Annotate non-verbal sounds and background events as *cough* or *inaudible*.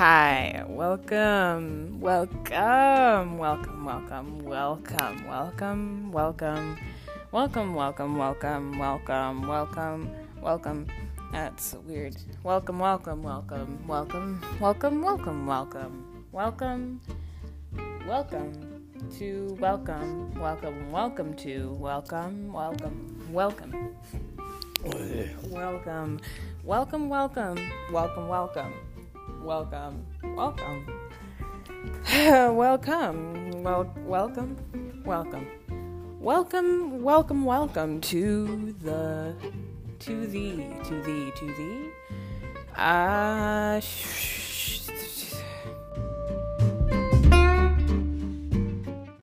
Hi, welcome, welcome, welcome, welcome, welcome, welcome, welcome, welcome, welcome, welcome, welcome, welcome, welcome. That's weird. Welcome, welcome, welcome, welcome, welcome, welcome, welcome, welcome, welcome to welcome, welcome, welcome to welcome, welcome, welcome. Welcome, welcome, welcome, welcome, welcome, welcome, welcome, *laughs* welcome, well, welcome, welcome, welcome, welcome, welcome to the, to the, to the, to the, uh, sh-